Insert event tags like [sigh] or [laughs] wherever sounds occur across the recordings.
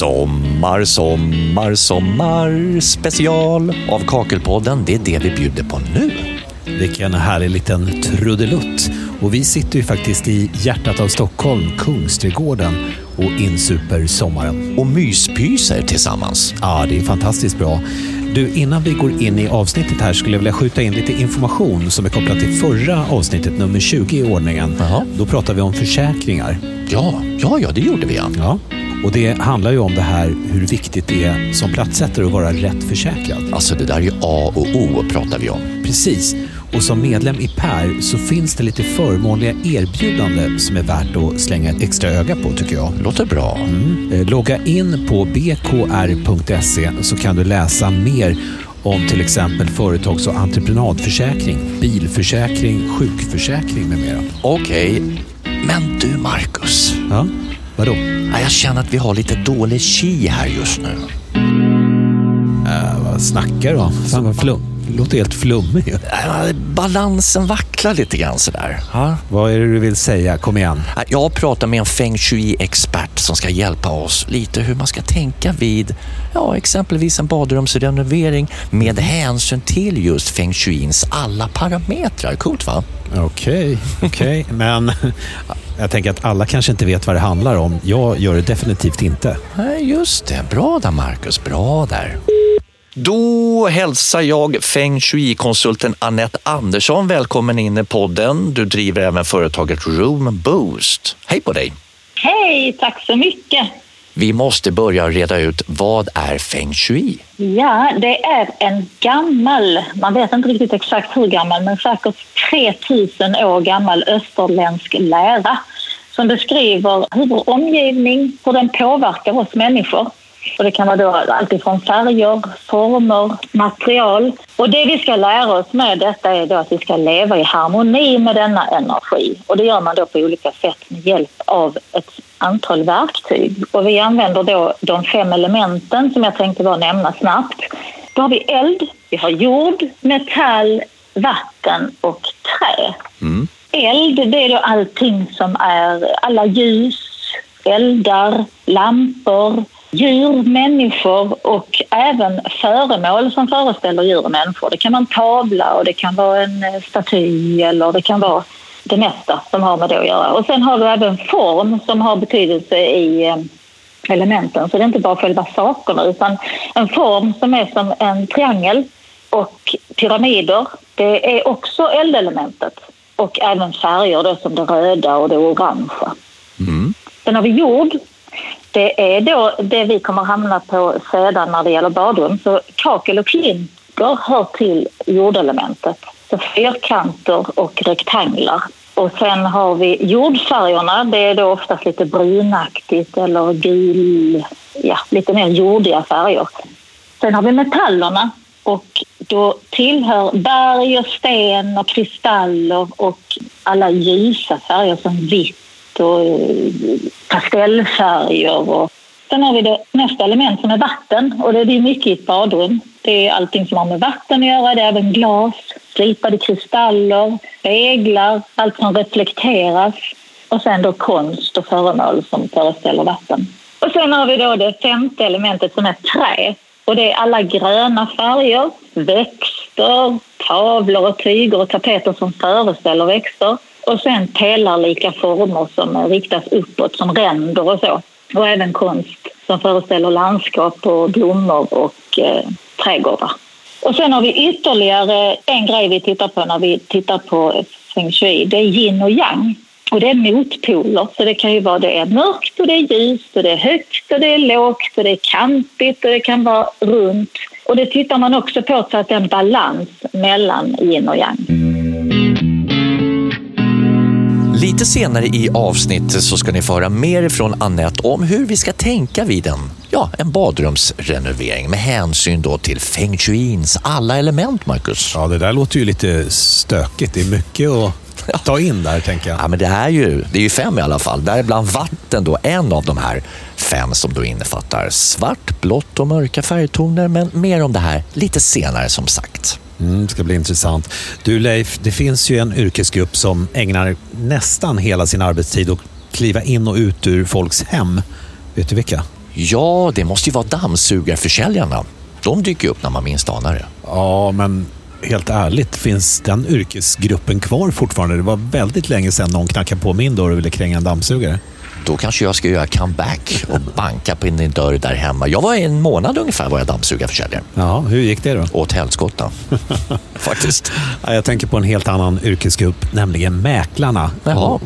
Sommar, sommar, sommar special av Kakelpodden. Det är det vi bjuder på nu. Vilken härlig liten trudelutt. Och vi sitter ju faktiskt i hjärtat av Stockholm, Kungsträdgården och insuper sommaren. Och myspyser tillsammans. Ja, det är fantastiskt bra. Du, innan vi går in i avsnittet här skulle jag vilja skjuta in lite information som är kopplat till förra avsnittet, nummer 20 i ordningen. Jaha. Då pratar vi om försäkringar. Ja, ja, ja, det gjorde vi ja. Ja. Och det handlar ju om det här hur viktigt det är som platssättare att vara rätt försäkrad. Alltså det där är ju A och O pratar vi om. Precis. Och som medlem i PER så finns det lite förmånliga erbjudande som är värt att slänga ett extra öga på tycker jag. Låter bra. Eh, Logga in på bkr.se så kan du läsa mer om till exempel företags och entreprenadförsäkring, bilförsäkring, sjukförsäkring med mera. Okej, men du Marcus. Ja, vadå? Ja, Jag känner att vi har lite dålig chi här just nu. Äh, vad snackar du om? Fan vad flum. Det låter helt flummig. Äh, Balansen vacklar lite grann sådär. Ja. Vad är det du vill säga? Kom igen. Ja, Jag pratar med en feng shui-expert som ska hjälpa oss lite hur man ska tänka vid ja, exempelvis en badrumsrenovering med hänsyn till just feng shuins alla parametrar. Coolt va? Okej, okej. [laughs] Men jag tänker att alla kanske inte vet vad det handlar om. Jag gör det definitivt inte. Nej, just det. Bra där Marcus, bra där. Då hälsar jag feng shui-konsulten Annette Andersson välkommen in i podden. Du driver även företaget Room Boost. Hej på dig! Hej, tack så mycket. Vi måste börja reda ut vad är feng shui? Ja, det är en gammal, man vet inte riktigt exakt hur gammal, men säkert 3000 år gammal österländsk lära som beskriver hur vår omgivning, hur den påverkar oss människor. Och det kan vara då allt färger, former, material. Och det vi ska lära oss med detta är då att vi ska leva i harmoni med denna energi. Och det gör man då på olika sätt med hjälp av ett antal verktyg. Och vi använder då de fem elementen som jag tänkte bara nämna snabbt. Då har vi eld, vi har jord, metall, vatten och trä. Mm. Eld, det är då allting som är alla ljus, eldar, lampor, djur, människor och även föremål som föreställer djur och människor. Det kan vara en tavla och det kan vara en eh, staty eller det kan vara det mesta som har med det att göra. Och sen har du även form som har betydelse i eh, elementen. Så det är inte bara själva sakerna utan en form som är som en triangel och pyramider. Det är också eldelementet och även färger då som det röda och det orangea. Sen har vi jord. Det är då det vi kommer hamna på sedan när det gäller badrum. Så kakel och klinker hör till jordelementet. Så fyrkanter och rektanglar. Och sen har vi jordfärgerna. Det är då oftast lite brunaktigt eller gul, ja, lite mer jordiga färger. Sen har vi metallerna och då tillhör berg och sten och kristaller och alla ljusa färger som vitt och eh, pastellfärger. Och sen har vi det nästa element som är vatten och det är mycket i ett badrum. Det är allting som har med vatten att göra. Det är även glas, slipade kristaller, speglar, allt som reflekteras och sen då konst och föremål som föreställer vatten. Och sen har vi då det femte elementet som är trä. Och det är alla gröna färger, växter, tavlor och tyger och tapeter som föreställer växter. Och sen pelarlika former som riktas uppåt som ränder och så. Och även konst som föreställer landskap och blommor och eh, trädgårdar. Och sen har vi ytterligare en grej vi tittar på när vi tittar på feng shui. Det är yin och yang. Och det är motpoler. Så det kan ju vara det är mörkt och det är ljust och det är högt och det är lågt och det är kantigt och det kan vara runt. Och det tittar man också på så att det är en balans mellan yin och yang. Lite senare i avsnittet så ska ni få höra mer från Annette om hur vi ska tänka vid en, ja, en badrumsrenovering med hänsyn då till feng shuins alla element, Marcus. Ja, det där låter ju lite stökigt. Det är mycket att ta in där, tänker jag. Ja, men det är ju, det är ju fem i alla fall. Däribland vatten då, en av de här fem som då innefattar svart, blått och mörka färgtoner. Men mer om det här lite senare som sagt. Mm, det ska bli intressant. Du Leif, det finns ju en yrkesgrupp som ägnar nästan hela sin arbetstid att kliva in och ut ur folks hem. Vet du vilka? Ja, det måste ju vara dammsugarförsäljarna. De dyker upp när man minst anar det. Ja, men helt ärligt, finns den yrkesgruppen kvar fortfarande? Det var väldigt länge sedan någon knackade på min dörr och ville kränga en dammsugare. Då kanske jag ska göra comeback och banka på din dörr där hemma. Jag var i en månad ungefär var jag dammsugarförsäljare. Ja, hur gick det då? Åt helskotta, [laughs] faktiskt. Ja, Jag tänker på en helt annan yrkesgrupp, nämligen mäklarna.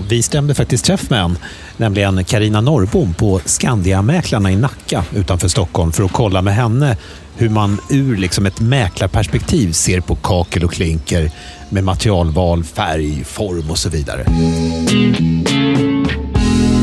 Vi stämde faktiskt träff med en, nämligen Karina Norrbom på Skandiamäklarna i Nacka utanför Stockholm för att kolla med henne hur man ur liksom ett mäklarperspektiv ser på kakel och klinker med materialval, färg, form och så vidare.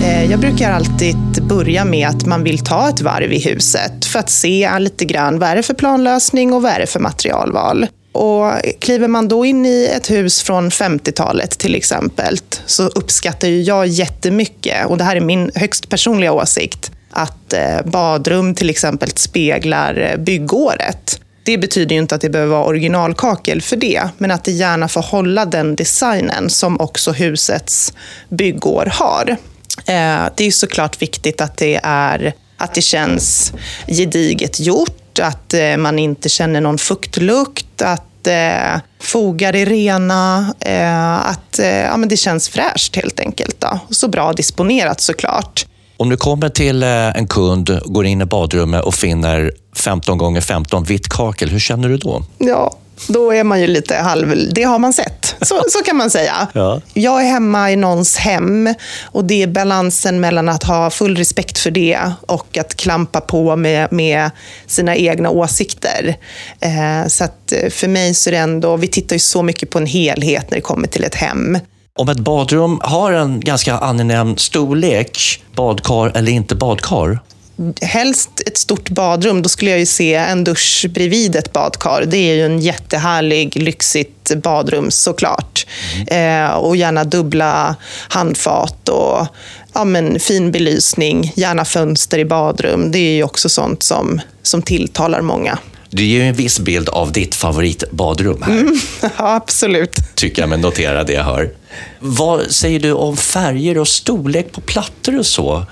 Eh, jag brukar alltid börja med att man vill ta ett varv i huset för att se lite grann vad är det för planlösning och vad är det för materialval. Och kliver man då in i ett hus från 50-talet till exempel så uppskattar ju jag jättemycket, och det här är min högst personliga åsikt, att eh, badrum till exempel speglar eh, byggåret. Det betyder ju inte att det behöver vara originalkakel för det, men att det gärna får hålla den designen som också husets byggår har. Eh, det är såklart viktigt att det, är, att det känns gediget gjort, att eh, man inte känner någon fuktlukt, att eh, fogar är rena, eh, att ja, men det känns fräscht helt enkelt. Då. Så bra disponerat såklart. Om du kommer till eh, en kund, går in i badrummet och finner 15 gånger 15 vitt kakel, hur känner du då? Ja, då är man ju lite halv... Det har man sett. Så, så kan man säga. [laughs] Ja. Jag är hemma i någons hem och det är balansen mellan att ha full respekt för det och att klampa på med, med sina egna åsikter. Eh, så eh, för mig så är det ändå... Vi tittar ju så mycket på en helhet när det kommer till ett hem. Om ett badrum har en ganska angenäm storlek, badkar eller inte badkar, helst ett stort badrum, då skulle jag ju se en dusch bredvid ett badkar. Det är ju en jättehärlig, lyxigt badrum såklart. Eh, och gärna dubbla handfat och ja, men, fin belysning, gärna fönster i badrum. Det är ju också sånt som, som tilltalar många det ger ju en viss bild av ditt favoritbadrum här, [laughs] Ja, absolut. tycker jag mig notera det jag hör. Vad säger du om färger och storlek på plattor och så,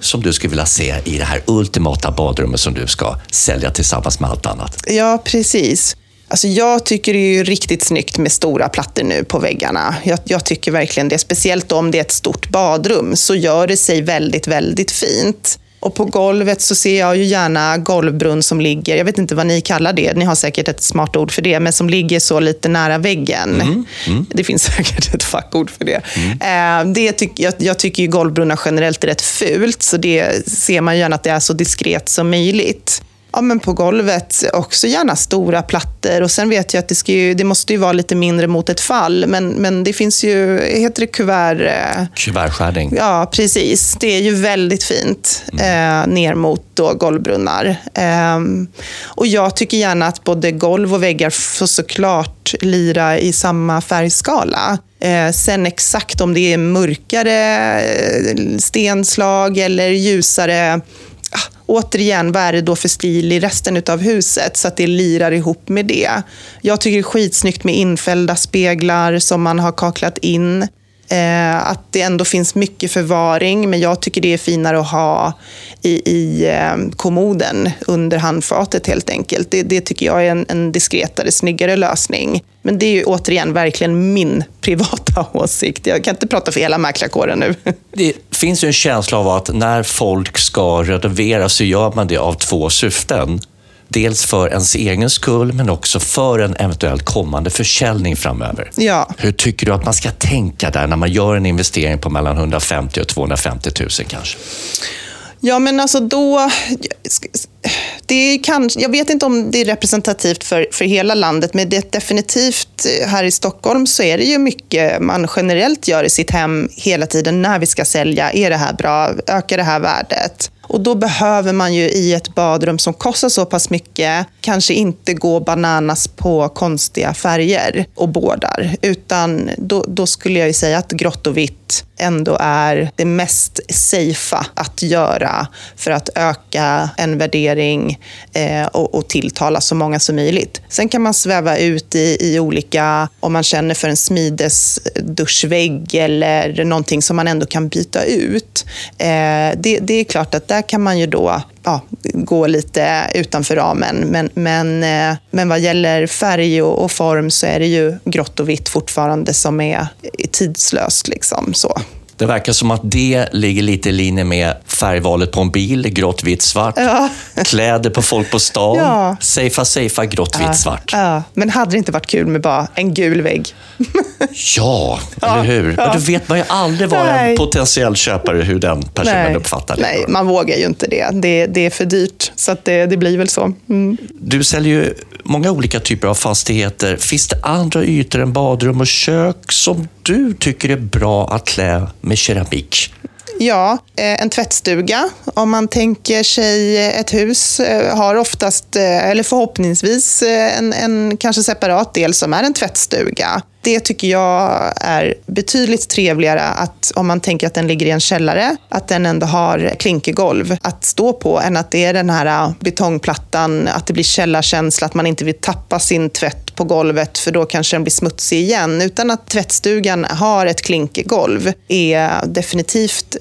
som du skulle vilja se i det här ultimata badrummet som du ska sälja tillsammans med allt annat? Ja, precis. Alltså jag tycker det är ju riktigt snyggt med stora plattor nu på väggarna. Jag, jag tycker verkligen det. Speciellt om det är ett stort badrum så gör det sig väldigt, väldigt fint. Och på golvet så ser jag ju gärna golvbrunn som ligger, jag vet inte vad ni kallar det, ni har säkert ett smart ord för det, men som ligger så lite nära väggen. Det finns [laughs] säkert ett fackord för det. Eh, det tyck, jag, jag tycker ju golvbrunnar generellt är rätt fult, så det ser man gärna att det är så diskret som möjligt. Ja, men på golvet också gärna stora plattor. Och sen vet jag att det, ska ju, det måste ju vara lite mindre mot ett fall. Men, men det finns ju, heter det kuvert? eh, Kuvertskärning. Ja, precis. Det är ju väldigt fint eh, ner mot då golvbrunnar. Ehm, och jag tycker gärna att både golv och väggar får såklart lira i samma färgskala. Eh, sen exakt om det är mörkare eh, stenslag eller ljusare Återigen, vad är det då för stil i resten av huset så att det lirar ihop med det? Jag tycker det är skitsnyggt med infällda speglar som man har kaklat in. Eh, att det ändå finns mycket förvaring, men jag tycker det är finare att ha i, i eh, kommoden under handfatet helt enkelt. Det, det tycker jag är en, en diskretare, snyggare lösning. Men det är ju återigen verkligen min [laughs] privata åsikt. Jag kan inte prata för hela mäklarkåren nu. [laughs] Det finns ju en känsla av att när folk ska renovera så gör man det av två syften. Dels för ens egen skull, men också för en eventuellt kommande försäljning framöver. Ja. Hur tycker du att man ska tänka där när man gör en investering på mellan 150 och 250 000 kanske? Ja, men alltså då... Det är kanske, jag vet inte om det är representativt för, för hela landet, men det är definitivt här i Stockholm så är det ju mycket man generellt gör i sitt hem hela tiden när vi ska sälja. Är det här bra? Ökar det här värdet? Och då behöver man ju i ett badrum som kostar så pass mycket kanske inte gå bananas på konstiga färger och bårdar. Utan då, då skulle jag ju säga att grått och vitt ändå är det mest safea att göra för att öka en värdering eh, och, och tilltala så många som möjligt. Sen kan man sväva ut i, i olika, om man känner för en smides duschvägg eller någonting som man ändå kan byta ut. Eh, det, det är klart att där kan man ju då ja, gå lite utanför ramen. Men, men, eh, men vad gäller färg och, och, form så är det ju grått och vitt fortfarande som är tidslöst. Liksom, så. Det verkar som att det ligger lite i linje med färgvalet på en bil, grått, vitt, svart. Ja. Kläder på folk på stan, ja. safea, safea, grått, vitt, svart. Ja. Men hade det inte varit kul med bara en gul vägg? ja, [laughs] eller hur? Men du vet man ju aldrig vara en potentiell köpare hur den personen Nej. uppfattar det. Nej, man vågar ju inte det. Det, det är för dyrt, så det, det blir väl så. Mm. Du säljer ju många olika typer av fastigheter. Finns det andra ytor än badrum och kök som du tycker är bra att klä med keramik? Ja, eh, en tvättstuga. Om man tänker sig ett hus eh, har oftast, eh, eller förhoppningsvis, en, en kanske separat del som är en tvättstuga. Det tycker jag är betydligt trevligare att om man tänker att den ligger i en källare, att den ändå har klinkergolv att stå på än att det är den här äh, betongplattan, att det blir källarkänsla, att man inte vill tappa sin tvätt på golvet för då kanske den blir smutsig igen. Utan att tvättstugan har ett klinkergolv är definitivt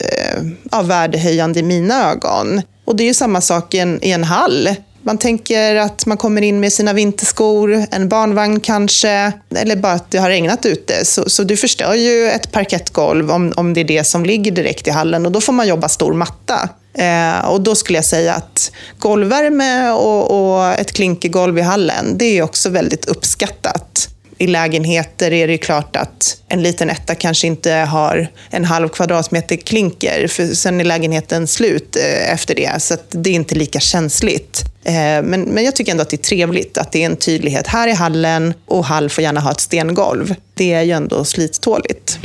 eh, värdehöjande i mina ögon. Och det är ju samma sak i en, i en hall. Man tänker att man kommer in med sina vinterskor, en barnvagn kanske, eller bara att det har regnat ute. Så, så du förstör ju ett parkettgolv om, om det är det som ligger direkt i hallen och då får man jobba stor matta. Eh, och då skulle jag säga att golvvärme och, och ett klinkergolv i hallen, det är också väldigt uppskattat i lägenheter är det klart att en liten etta kanske inte har en halv kvadratmeter klinker, för sen är lägenheten slut eh, efter det, så det är inte lika känsligt. Eh, men, men jag tycker ändå att det är trevligt att det är en tydlighet. Här är hallen och hall får gärna ha ett stengolv. Det är ju ändå slittåligt.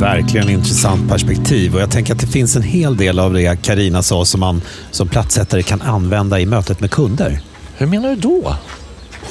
Verkligen intressant perspektiv och jag tänker att det finns en hel del av det Karina sa som man som platssättare kan använda i mötet med kunder. Hur menar du då?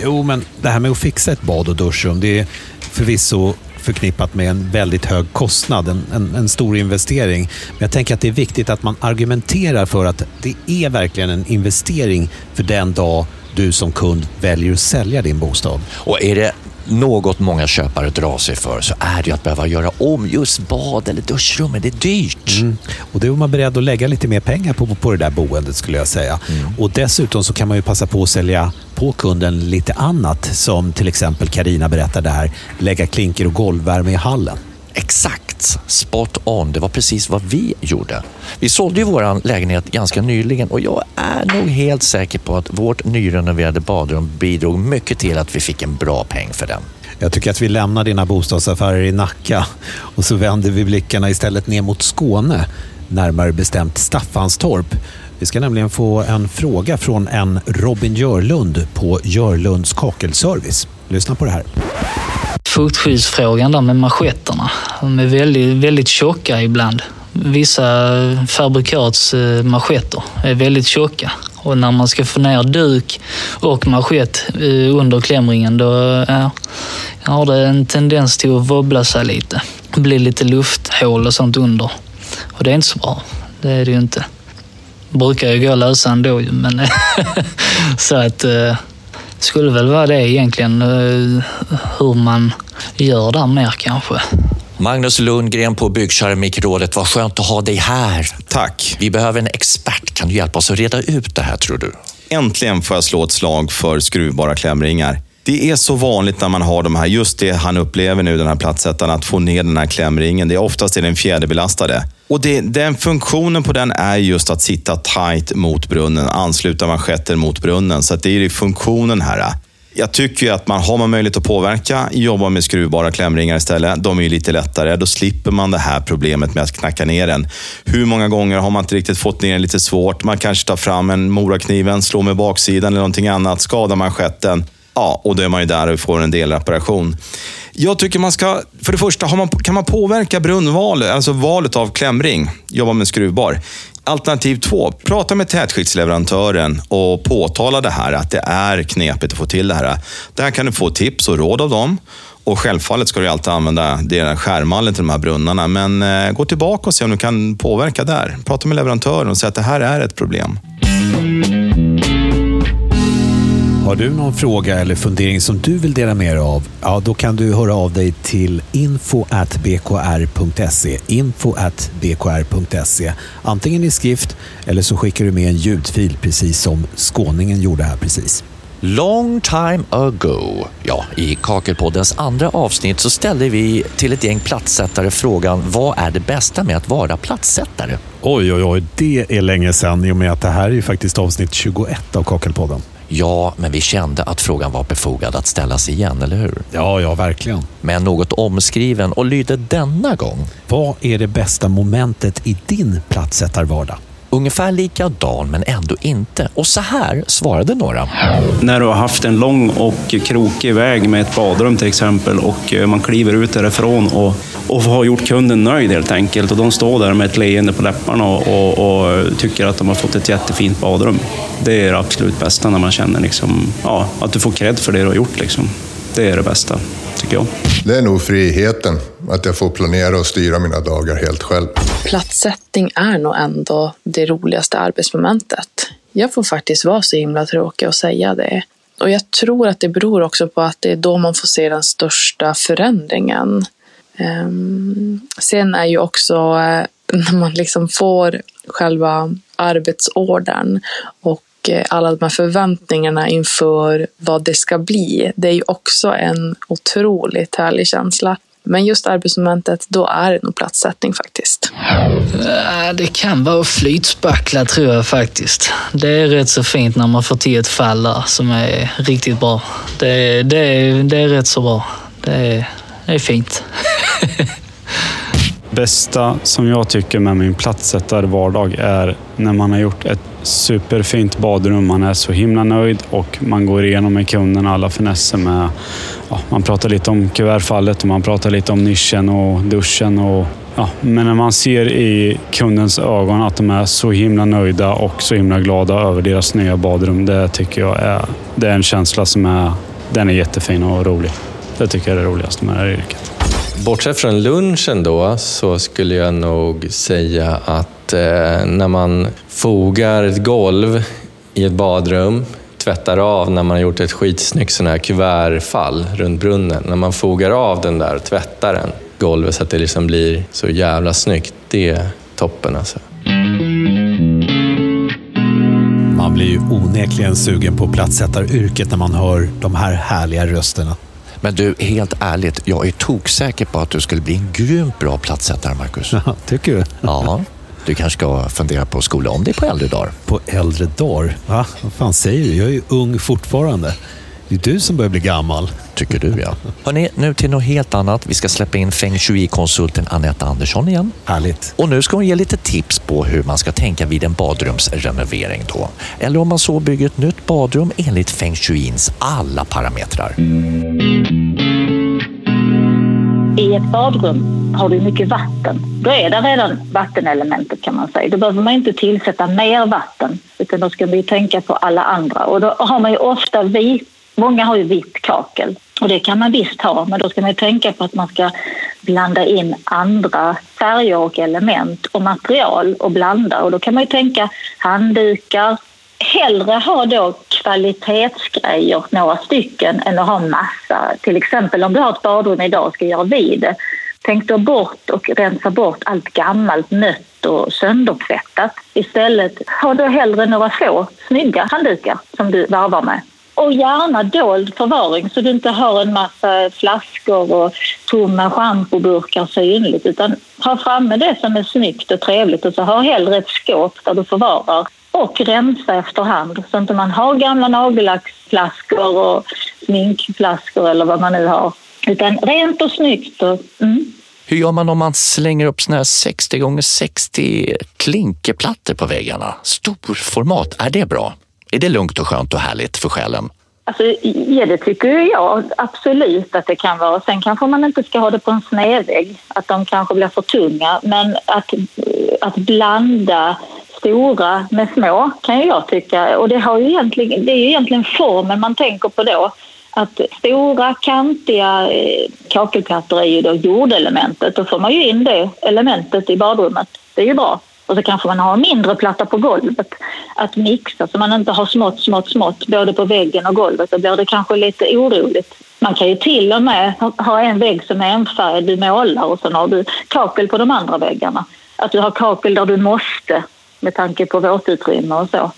Jo, men det här med att fixa ett bad och duschrum, det är förvisso förknippat med en väldigt hög kostnad, en, en, en, stor investering. Men jag tänker att det är viktigt att man argumenterar för att det är verkligen en investering för den dag du som kund väljer att sälja din bostad. Och är det något många köpare drar sig för så är det att behöva göra om just bad eller duschrummet. Det är dyrt. Mm. Och då är man beredd att lägga lite mer pengar på, på det där boendet skulle jag säga. Mm. Och Dessutom så kan man ju passa på att sälja på kunden lite annat som till exempel Karina berättade här, lägga klinker och golvvärme i hallen. Exakt, spot on. Det var precis vad vi gjorde. Vi sålde ju vår lägenhet ganska nyligen och jag är nog helt säker på att vårt nyrenoverade badrum bidrog mycket till att vi fick en bra peng för den. Jag tycker att vi lämnar dina bostadsaffärer i Nacka och så vänder vi blickarna istället ner mot Skåne, närmare bestämt Staffanstorp. Vi ska nämligen få en fråga från en Robin Görlund på Görlunds kakelservice. Lyssna på det här fuktskyddsfrågan där med manschetterna. De är väldigt, väldigt tjocka ibland. Vissa fabrikats eh, manschetter är väldigt tjocka och när man ska få ner duk och manschett eh, under klämringen då eh, ja, har det en tendens till att wobbla sig lite. Det blir lite lufthål och sånt under. Och det är inte så bra. Det är det ju inte. Det brukar ju gå att lösa ändå men [laughs] så att eh, skulle väl vara det egentligen, hur man gör där mer kanske. Magnus Lundgren på Byggkeramikrådet, vad skönt att ha dig här. Tack. Vi behöver en expert. Kan du hjälpa oss att reda ut det här tror du? Äntligen får jag slå ett slag för skruvbara klämringar. Det är så vanligt när man har de här, just det han upplever nu, den här platsättaren, att få ner den här klämringen. Det är oftast är den fjäderbelastade. Och det, den funktionen på den är just att sitta tight mot brunnen, ansluta manschetten mot brunnen. Så det är funktionen här. Jag tycker att man har man möjlighet att påverka, jobba med skruvbara klämringar istället. De är ju lite lättare. Då slipper man det här problemet med att knacka ner den. Hur många gånger har man inte riktigt fått ner den lite svårt? Man kanske tar fram en morakniven, slår med baksidan eller någonting annat, skadar manschetten. Ja, och då är man ju där och får en delreparation. Jag tycker man ska, för det första, man, kan man påverka brunnvalet, alltså valet av klämring, jobba med skruvbar. Alternativ två, prata med tätskiktsleverantören och påtala det här, att det är knepigt att få till det här. Där kan du få tips och råd av dem. Och självfallet ska du alltid använda skärmallen till de här brunnarna, men eh, gå tillbaka och se om du kan påverka där. Prata med leverantören och säg att det här är ett problem. Har du någon fråga eller fundering som du vill dela med dig av? Ja, då kan du höra av dig till info.bkr.se info.bkr.se Antingen i skrift eller så skickar du med en ljudfil precis som skåningen gjorde här precis. Long time ago. Ja, i Kakelpoddens andra avsnitt så ställde vi till ett gäng platssättare frågan vad är det bästa med att vara platssättare? Oj, oj, oj, det är länge sedan i och med att det här är ju faktiskt avsnitt 21 av Kakelpodden. Ja, men vi kände att frågan var befogad att ställas igen, eller hur? Ja, ja, verkligen. Men något omskriven och lyder denna gång. Vad är det bästa momentet i din platssättarvardag? Ungefär likadan men ändå inte. Och så här svarade några. När du har haft en lång och krokig väg med ett badrum till exempel och eh, man kliver ut därifrån och, och har gjort kunden nöjd helt enkelt. Och de står där med ett leende på läpparna och, och, och tycker att de har fått ett jättefint badrum. Det är det absolut bästa när man känner liksom, ja, att du får cred för det du har gjort. Liksom. Det är det bästa, tycker jag. Det är nog friheten. Att jag får planera och styra mina dagar helt själv. Platssättning är nog ändå det roligaste arbetsmomentet. Jag får faktiskt vara så himla tråkig och säga det. Och jag tror att det beror också på att det är då man får se den största förändringen. Ehm, sen är ju också eh, [laughs] när man liksom får själva arbetsordern och eh, alla de här förväntningarna inför vad det ska bli. Det är ju också en otroligt härlig känsla. Men just arbetsmomentet, då är det nog platssättning faktiskt. Det kan vara flytspackla tror jag faktiskt. Det är rätt så fint när man får till ett fall där som är riktigt bra. Det, det, det är rätt så bra. Det är, det är fint. [laughs] bästa som jag tycker med min platssättarvardag är när man har gjort ett superfint badrum. Man är så himla nöjd och man går igenom med kunden alla finesser med... Ja, man pratar lite om kuvertfallet och man pratar lite om nischen och duschen. Och, ja, men när man ser i kundens ögon att de är så himla nöjda och så himla glada över deras nya badrum. Det tycker jag är, det är en känsla som är, den är jättefin och rolig. Det tycker jag är det roligaste med det här yrket. Bortsett från lunchen då så skulle jag nog säga att eh, när man fogar ett golv i ett badrum, tvättar av när man har gjort ett skitsnyggt sån här kuvertfall runt brunnen. När man fogar av den där, tvättar den, golvet så att det liksom blir så jävla snyggt. Det är toppen alltså. Man blir ju onekligen sugen på platssättaryrket när man hör de här härliga rösterna. Men du, helt ärligt, jag är toksäker på att du skulle bli en grymt bra platssättare, Marcus. Ja, tycker du? Ja. Du kanske ska fundera på att skola om dig på äldre dagar. På äldre dagar? Va? Vad fan säger du? Jag är ju ung fortfarande. Det är du som börjar bli gammal. Tycker du ja. [laughs] Hörrni, nu till något helt annat. Vi ska släppa in feng shui-konsulten Anette Andersson igen. Härligt. Och nu ska hon ge lite tips på hur man ska tänka vid en badrumsrenovering då. Eller om man så bygger ett nytt badrum enligt feng shuins alla parametrar. I ett badrum har du mycket vatten. Då är det redan vattenelementet kan man säga. Då behöver man inte tillsätta mer vatten utan då ska vi tänka på alla andra. Och då har man ju ofta vit, många har ju vitt kakel och det kan man visst ha men då ska man tänka på att man ska blanda in andra färger och element och material och blanda och då kan man ju tänka handdukar, hellre ha då kvalitetsgrejer, några stycken, än att ha massa. Till exempel om du har ett badrum idag och ska göra vid det. Tänk då bort och rensa bort allt gammalt, nött och söndertvättat. Istället ha då hellre några få snygga handdukar som du varvar med. Och gärna dold förvaring så du inte har en massa flaskor och tomma schampoburkar synligt utan ha framme det som är snyggt och trevligt och så ha hellre ett skåp där du förvarar och rensa efterhand så inte man har gamla nagellacksflaskor och sminkflaskor eller vad man nu har. Utan rent och snyggt. Och, mm. Hur gör man om man slänger upp såna här 60 gånger 60 klinkerplattor på väggarna? Storformat, är det bra? Är det lugnt och skönt och härligt för själen? Alltså, ja, det tycker jag absolut att det kan vara. Sen kanske man inte ska ha det på en snedvägg, att de kanske blir för tunga. Men att, att blanda stora med små kan jag tycka. Och det, har ju egentligen, det är ju egentligen formen man tänker på då. Att stora kantiga eh, kakelplattor är ju då jordelementet. Då får man ju in det elementet i badrummet. Det är ju bra. Och så kanske man har en mindre platta på golvet att mixa så man inte har smått, smått, smått både på väggen och golvet. Då blir det kanske lite oroligt. Man kan ju till och med ha en vägg som är enfärgad, du målar och sen har du kakel på de andra väggarna. Att du har kakel där du måste med tanke på våtutrymme och så.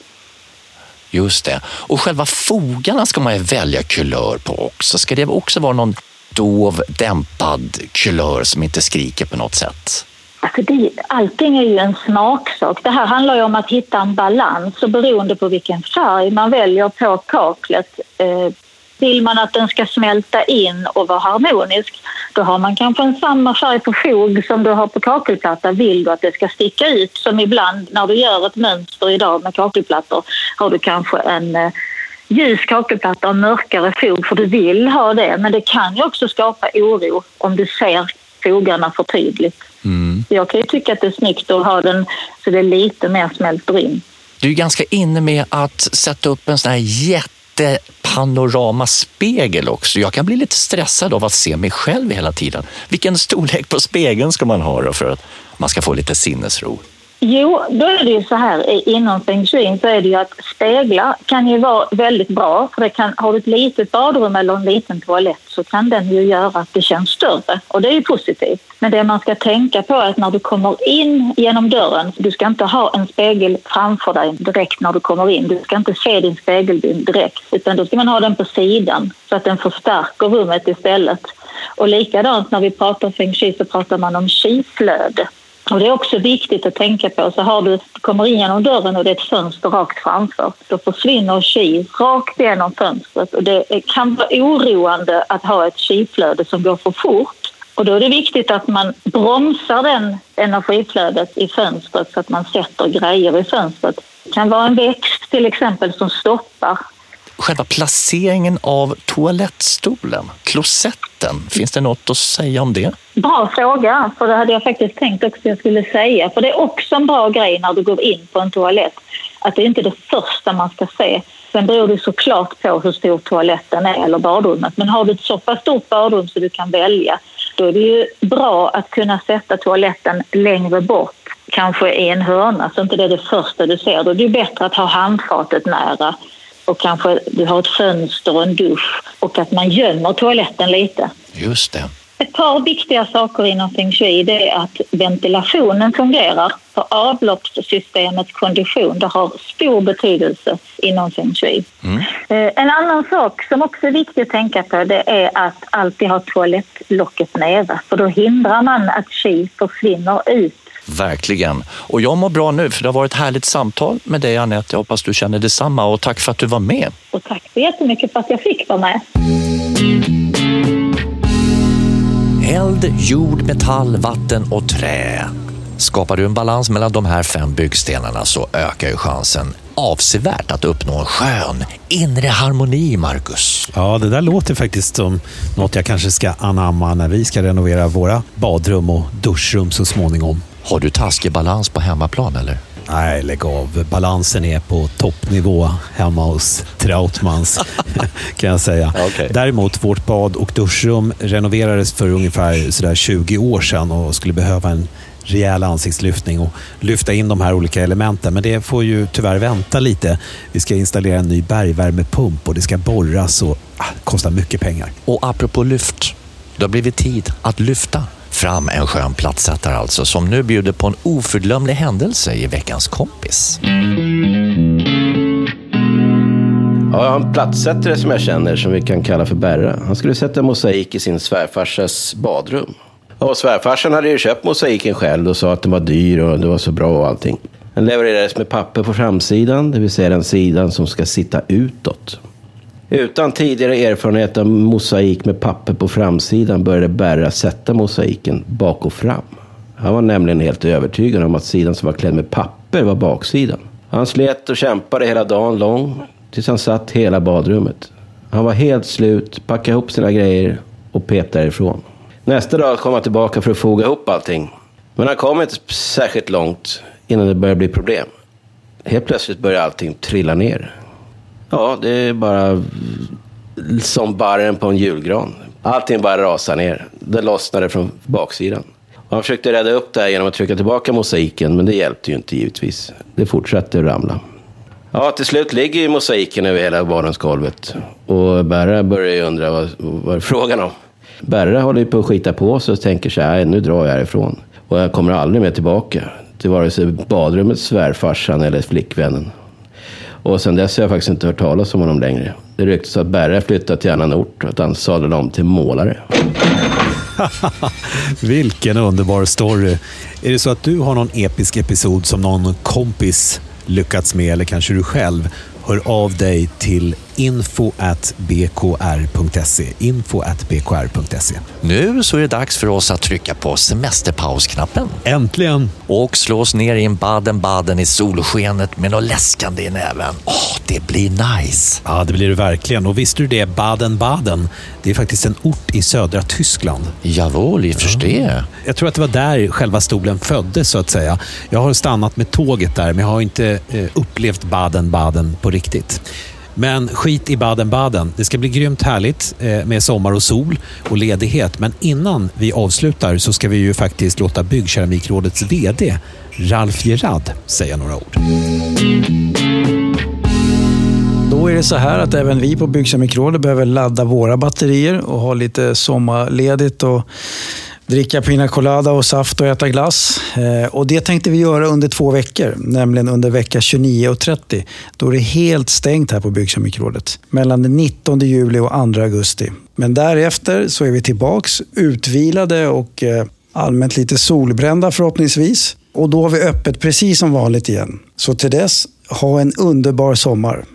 Just det. Och själva fogarna ska man ju välja kulör på också. Ska det också vara någon dov, dämpad kulör som inte skriker på något sätt? Alltså det, allting är ju en smaksak. Det här handlar ju om att hitta en balans och beroende på vilken färg man väljer på kaklet eh, vill man att den ska smälta in och vara harmonisk, då har man kanske en samma färg på fog som du har på kakelplatta. Vill du att det ska sticka ut, som ibland när du gör ett mönster idag med kakelplattor, har du kanske en eh, ljus kakelplatta och mörkare fog för du vill ha det. Men det kan ju också skapa oro om du ser fogarna för tydligt. Mm. Jag kan ju tycka att det är snyggt att ha den så det är lite mer smälter in. Du är ganska inne med att sätta upp en sån här jättepanoramaspegel också. Jag kan bli lite stressad av att se mig själv hela tiden. Vilken storlek på spegeln ska man ha då för att man ska få lite sinnesro? Jo, då är det ju så här inom feng shui så är det ju att speglar kan ju vara väldigt bra för det kan, har du ett litet badrum eller en liten toalett så kan den ju göra att det känns större och det är ju positivt. Men det man ska tänka på är att när du kommer in genom dörren, du ska inte ha en spegel framför dig direkt när du kommer in. Du ska inte se din spegelbild direkt utan då ska man ha den på sidan så att den förstärker rummet istället. Och likadant när vi pratar feng shui så pratar man om qi-flöde. Och det är också viktigt att tänka på. Så har du, du kommer in genom dörren och det är ett fönster rakt framför, då försvinner ki rakt genom fönstret. Och det kan vara oroande att ha ett kiflöde som går för fort. Och då är det viktigt att man bromsar den energiflödet i fönstret så att man sätter grejer i fönstret. Det kan vara en växt till exempel som stoppar själva placeringen av toalettstolen, klosetten, finns det något att säga om det? Bra fråga, för det hade jag faktiskt tänkt också jag skulle säga. För det är också en bra grej när du går in på en toalett, att det är inte det första man ska se. Sen beror det såklart på hur stor toaletten är eller badrummet. Men har du ett så pass stort badrum så du kan välja, då är det ju bra att kunna sätta toaletten längre bort kanske i en hörna så inte det är det första du ser. Då är det bättre att ha handfatet nära och kanske du har ett fönster och en dusch och att man gömmer toaletten lite. Just det. Ett par viktiga saker inom feng shui det är att ventilationen fungerar. För avloppssystemets kondition det har stor betydelse inom feng shui. Mm. Eh, en annan sak som också är viktig att tänka på det är att alltid ha toalettlocket nere för då hindrar man att qi försvinner ut Verkligen. Och jag mår bra nu för det har varit ett härligt samtal med dig Anette. Jag hoppas du känner detsamma och tack för att du var med. Och tack så jättemycket för att jag fick vara med. Eld, jord, metall, vatten och trä. Skapar du en balans mellan de här fem byggstenarna så ökar ju chansen avsevärt att uppnå en skön inre harmoni, Marcus. Ja, det där låter faktiskt som något jag kanske ska anamma när vi ska renovera våra badrum och duschrum så småningom. Har du taskig balans på hemmaplan eller? Nej, lägg av. Balansen är på toppnivå hemma hos Trautmans, [laughs] kan jag säga. Okay. Däremot, vårt bad och duschrum renoverades för ungefär sådär 20 år sedan och skulle behöva en rejäl ansiktslyftning och lyfta in de här olika elementen. Men det får ju tyvärr vänta lite. Vi ska installera en ny bergvärmepump och det ska borras och ah, kostar mycket pengar. Och apropå lyft, det har blivit tid att lyfta fram en skön plattsättare alltså, som nu bjuder på en oförglömlig händelse i veckans kompis. Ja, jag har en plattsättare som jag känner som vi kan kalla för Berra. Han skulle sätta mosaik i sin svärfarsas badrum. Och svärfarsan hade ju köpt mosaiken själv och sa att den var dyr och det var så bra och allting. Den levererades med papper på framsidan, det vill säga den sidan som ska sitta utåt. Utan tidigare erfarenhet av mosaik med papper på framsidan började Berra sätta mosaiken bak och fram. Han var nämligen helt övertygad om att sidan som var klädd med papper var baksidan. Han slet och kämpade hela dagen lång tills han satt hela badrummet. Han var helt slut, packade ihop sina grejer och pep därifrån. Nästa dag kom han tillbaka för att foga ihop allting. Men han kom inte särskilt långt innan det började bli problem. Helt plötsligt började allting trilla ner. Ja, det är bara som barren på en julgran. Allting bara rasar ner. Det lossnade från baksidan. Han försökte rädda upp det här genom att trycka tillbaka mosaiken, men det hjälpte ju inte givetvis. Det fortsatte att ramla. Ja, till slut ligger ju mosaiken över hela badrumsgolvet. Och Berra börjar ju undra vad, vad är frågan om. Berra håller ju på att skita på sig och tänker så här, nu drar jag härifrån. Och jag kommer aldrig mer tillbaka till vare sig badrummet, svärfarsan eller flickvännen. Och sen dess har jag faktiskt inte hört talas om honom längre. Det ryktas att Berra flyttat till annan ort och att han sadlade om till målare. [laughs] Vilken underbar story. Är det så att du har någon episk episod som någon kompis lyckats med, eller kanske du själv, hör av dig till info.bkr.se. info.bkr.se. Nu så är det dags för oss att trycka på semesterpausknappen. Äntligen! Och slå oss ner i en Baden-Baden i solskenet med något läskande i näven. Åh, det blir nice! Ja, det blir det verkligen. Och visste du det? Baden-Baden, det är faktiskt en ort i södra Tyskland. Jawohl, jag förstår. Jag tror att det var där själva stolen föddes, så att säga. Jag har stannat med tåget där, men jag har inte eh, upplevt Baden-Baden på riktigt. Men skit i Baden-Baden. Det ska bli grymt härligt eh, med sommar och sol och ledighet. Men innan vi avslutar så ska vi ju faktiskt låta Byggkeramikrådets VD Ralf Gerard säga några ord. Då är det så här att även vi på Byggkeramikrådet behöver ladda våra batterier och ha lite sommarledigt och dricka pina colada och saft och äta glass. Eh, och det tänkte vi göra under två veckor, nämligen under vecka 29 och 30. Då är det helt stängt här på Byggkemikrådet. Mellan den 19 juli och 2 augusti. Men därefter så är vi tillbaks utvilade och eh, allmänt lite solbrända förhoppningsvis. Och då har vi öppet precis som vanligt igen. Så till dess, ha en underbar sommar.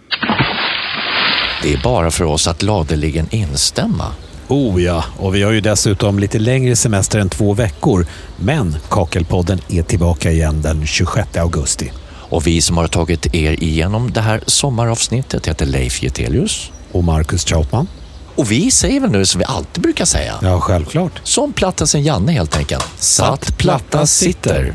Det är bara för oss att gladeligen instämma. Oh ja, och vi har ju dessutom lite längre semester än två veckor. Men Kakelpodden är tillbaka igen den 26 augusti. Och vi som har tagit er igenom det här sommaravsnittet heter Leif Getelius. Och Marcus Trautman. Och vi säger väl nu som vi alltid brukar säga. Ja, självklart. Som platta sen Janne helt enkelt. Satt platta sitter.